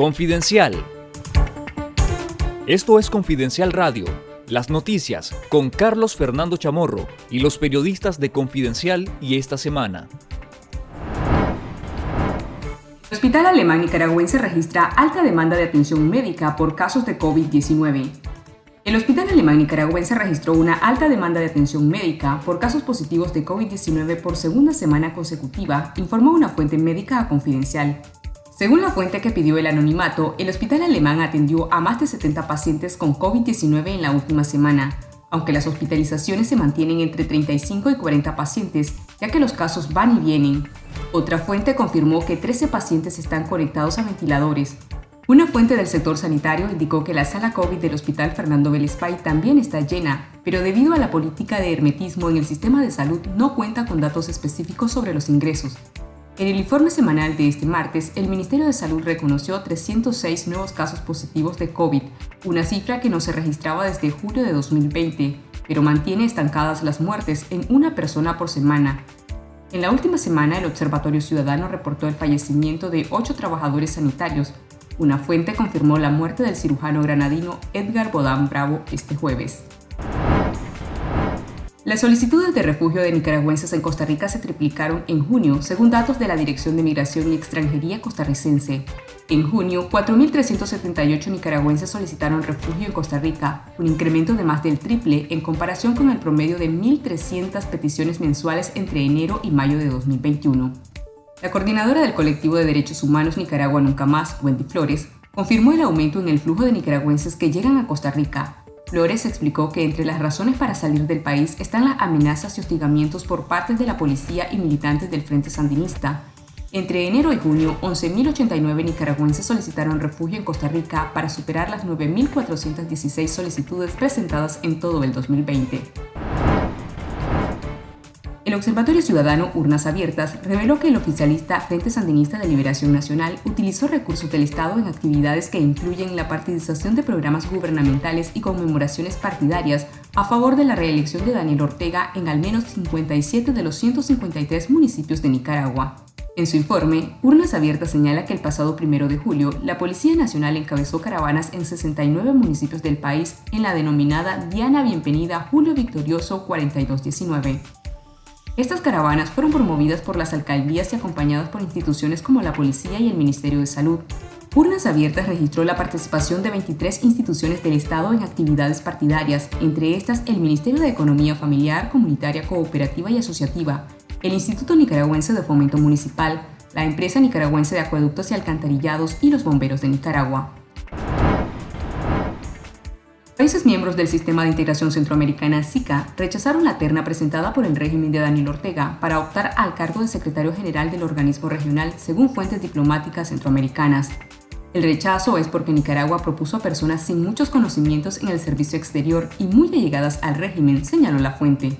Confidencial. Esto es Confidencial Radio, las noticias con Carlos Fernando Chamorro y los periodistas de Confidencial y esta semana. El Hospital Alemán Nicaragüense registra alta demanda de atención médica por casos de COVID-19. El Hospital Alemán Nicaragüense registró una alta demanda de atención médica por casos positivos de COVID-19 por segunda semana consecutiva, informó una fuente médica a Confidencial. Según la fuente que pidió el anonimato, el hospital alemán atendió a más de 70 pacientes con COVID-19 en la última semana, aunque las hospitalizaciones se mantienen entre 35 y 40 pacientes, ya que los casos van y vienen. Otra fuente confirmó que 13 pacientes están conectados a ventiladores. Una fuente del sector sanitario indicó que la sala COVID del Hospital Fernando Belespay también está llena, pero debido a la política de hermetismo en el sistema de salud no cuenta con datos específicos sobre los ingresos, en el informe semanal de este martes, el Ministerio de Salud reconoció 306 nuevos casos positivos de COVID, una cifra que no se registraba desde julio de 2020, pero mantiene estancadas las muertes en una persona por semana. En la última semana, el Observatorio Ciudadano reportó el fallecimiento de ocho trabajadores sanitarios. Una fuente confirmó la muerte del cirujano granadino Edgar Bodán Bravo este jueves. Las solicitudes de refugio de nicaragüenses en Costa Rica se triplicaron en junio, según datos de la Dirección de Migración y Extranjería costarricense. En junio, 4.378 nicaragüenses solicitaron refugio en Costa Rica, un incremento de más del triple en comparación con el promedio de 1.300 peticiones mensuales entre enero y mayo de 2021. La coordinadora del colectivo de derechos humanos Nicaragua Nunca Más, Wendy Flores, confirmó el aumento en el flujo de nicaragüenses que llegan a Costa Rica, Flores explicó que entre las razones para salir del país están las amenazas y hostigamientos por parte de la policía y militantes del Frente Sandinista. Entre enero y junio, 11.089 nicaragüenses solicitaron refugio en Costa Rica para superar las 9.416 solicitudes presentadas en todo el 2020. El Observatorio Ciudadano Urnas Abiertas reveló que el oficialista Frente Sandinista de Liberación Nacional utilizó recursos del Estado en actividades que incluyen la participación de programas gubernamentales y conmemoraciones partidarias a favor de la reelección de Daniel Ortega en al menos 57 de los 153 municipios de Nicaragua. En su informe, Urnas Abiertas señala que el pasado primero de julio, la Policía Nacional encabezó caravanas en 69 municipios del país en la denominada Diana Bienvenida Julio Victorioso 4219. Estas caravanas fueron promovidas por las alcaldías y acompañadas por instituciones como la Policía y el Ministerio de Salud. Urnas Abiertas registró la participación de 23 instituciones del Estado en actividades partidarias, entre estas el Ministerio de Economía Familiar, Comunitaria, Cooperativa y Asociativa, el Instituto Nicaragüense de Fomento Municipal, la Empresa Nicaragüense de Acueductos y Alcantarillados y los Bomberos de Nicaragua. Países miembros del Sistema de Integración Centroamericana SICA rechazaron la terna presentada por el régimen de Daniel Ortega para optar al cargo de secretario general del organismo regional, según fuentes diplomáticas centroamericanas. El rechazo es porque Nicaragua propuso a personas sin muchos conocimientos en el servicio exterior y muy allegadas al régimen, señaló la fuente.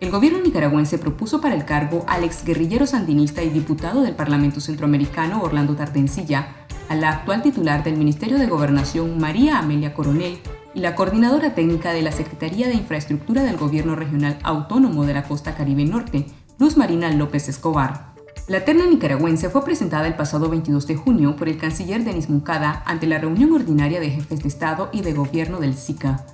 El gobierno nicaragüense propuso para el cargo al ex guerrillero sandinista y diputado del Parlamento Centroamericano Orlando Tardencilla, a la actual titular del Ministerio de Gobernación María Amelia Coronel y la coordinadora técnica de la Secretaría de Infraestructura del Gobierno Regional Autónomo de la Costa Caribe Norte, Luz Marina López Escobar. La terna nicaragüense fue presentada el pasado 22 de junio por el canciller Denis Muncada ante la reunión ordinaria de jefes de Estado y de Gobierno del SICA.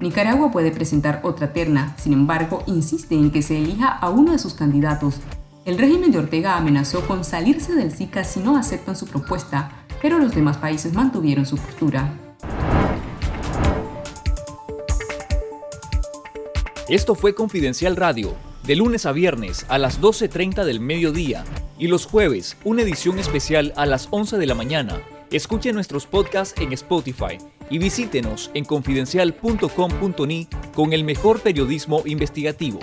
Nicaragua puede presentar otra terna, sin embargo, insiste en que se elija a uno de sus candidatos. El régimen de Ortega amenazó con salirse del SICA si no aceptan su propuesta, pero los demás países mantuvieron su postura. Esto fue Confidencial Radio, de lunes a viernes a las 12.30 del mediodía y los jueves una edición especial a las 11 de la mañana. Escuche nuestros podcasts en Spotify y visítenos en confidencial.com.ni con el mejor periodismo investigativo.